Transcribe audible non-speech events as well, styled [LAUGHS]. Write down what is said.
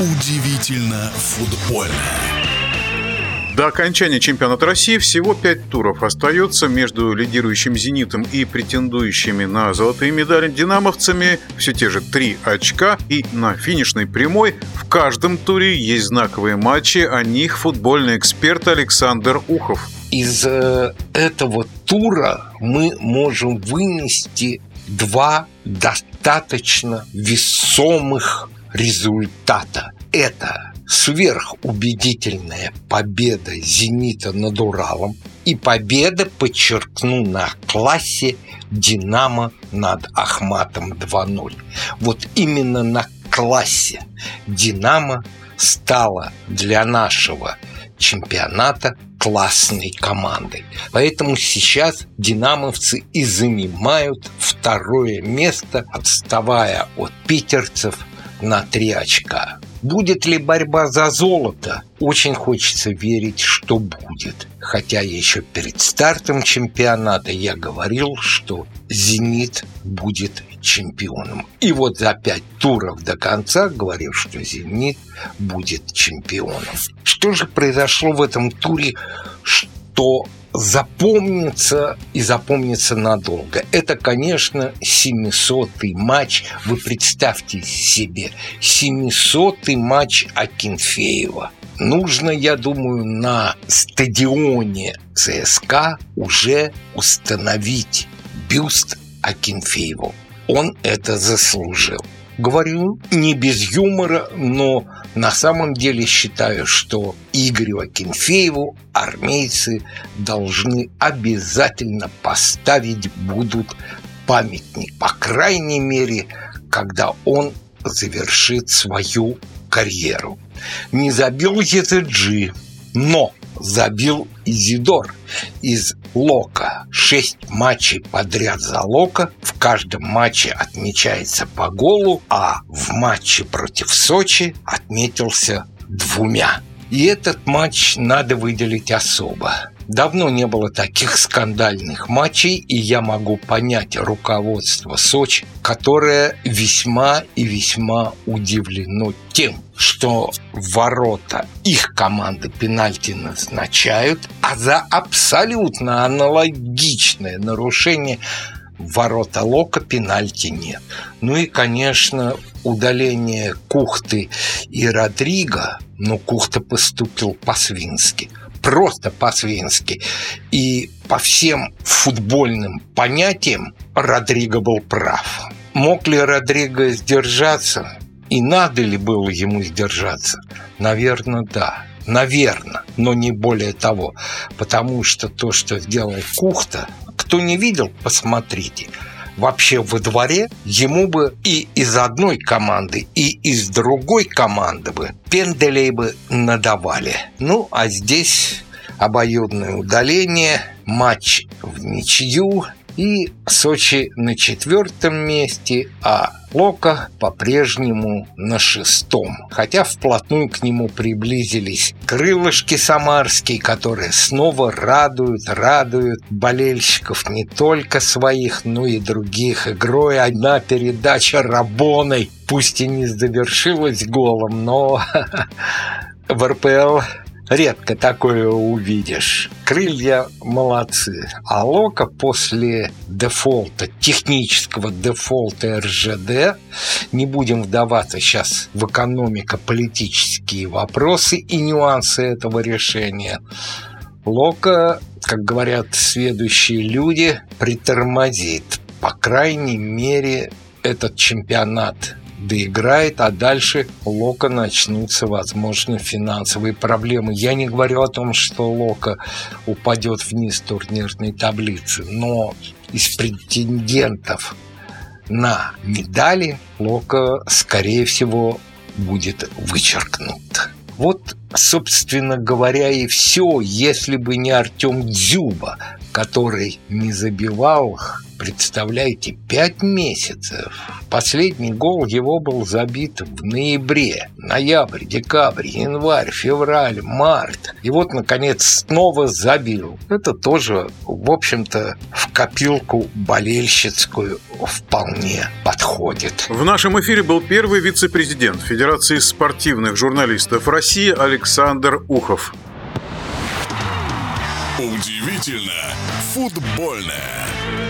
Удивительно футбольно. До окончания чемпионата России всего пять туров остается между лидирующим «Зенитом» и претендующими на золотые медали «Динамовцами». Все те же три очка. И на финишной прямой в каждом туре есть знаковые матчи. О них футбольный эксперт Александр Ухов. Из э, этого тура мы можем вынести два достаточно весомых результата. Это сверхубедительная победа «Зенита» над Уралом и победа, подчеркну, на классе «Динамо» над Ахматом 2-0. Вот именно на классе «Динамо» стала для нашего чемпионата классной командой. Поэтому сейчас динамовцы и занимают второе место, отставая от питерцев на три очка. Будет ли борьба за золото? Очень хочется верить, что будет. Хотя еще перед стартом чемпионата я говорил, что «Зенит» будет чемпионом. И вот за пять туров до конца говорил, что «Зенит» будет чемпионом. Что же произошло в этом туре, что запомнится и запомнится надолго. Это, конечно, 700-й матч. Вы представьте себе, 700-й матч Акинфеева. Нужно, я думаю, на стадионе ЦСКА уже установить бюст Акинфееву. Он это заслужил. Говорю не без юмора, но на самом деле считаю, что Игорю Акинфееву армейцы должны обязательно поставить будут памятник. По крайней мере, когда он завершит свою карьеру. Не забил ЕТГ, но забил Изидор из Лока. Шесть матчей подряд за Лока. В каждом матче отмечается по голу, а в матче против Сочи отметился двумя. И этот матч надо выделить особо. Давно не было таких скандальных матчей, и я могу понять руководство Сочи, которое весьма и весьма удивлено тем, что ворота их команды пенальти назначают, а за абсолютно аналогичное нарушение ворота Лока пенальти нет. Ну и, конечно, удаление Кухты и Родриго, но Кухта поступил по-свински – просто по-свински. И по всем футбольным понятиям Родриго был прав. Мог ли Родриго сдержаться? И надо ли было ему сдержаться? Наверное, да. Наверное, но не более того. Потому что то, что сделал Кухта, кто не видел, посмотрите – вообще во дворе, ему бы и из одной команды, и из другой команды бы пенделей бы надавали. Ну, а здесь обоюдное удаление, матч в ничью, и Сочи на четвертом месте, а Лока по-прежнему на шестом. Хотя вплотную к нему приблизились крылышки самарские, которые снова радуют, радуют болельщиков не только своих, но и других. Игрой одна передача Рабоной, пусть и не завершилась голом, но [LAUGHS] в РПЛ редко такое увидишь. Крылья молодцы. А Лока после дефолта, технического дефолта РЖД, не будем вдаваться сейчас в экономико-политические вопросы и нюансы этого решения, Лока, как говорят следующие люди, притормозит. По крайней мере, этот чемпионат доиграет, а дальше Лока начнутся, возможно, финансовые проблемы. Я не говорю о том, что Лока упадет вниз турнирной таблицы, но из претендентов на медали Лока, скорее всего, будет вычеркнут. Вот, собственно говоря, и все, если бы не Артем Дзюба, который не забивал Представляете, пять месяцев. Последний гол его был забит в ноябре. Ноябрь, декабрь, январь, февраль, март. И вот, наконец, снова забил. Это тоже, в общем-то, в копилку болельщицкую вполне подходит. В нашем эфире был первый вице-президент Федерации спортивных журналистов России Александр Ухов. Удивительно футбольное.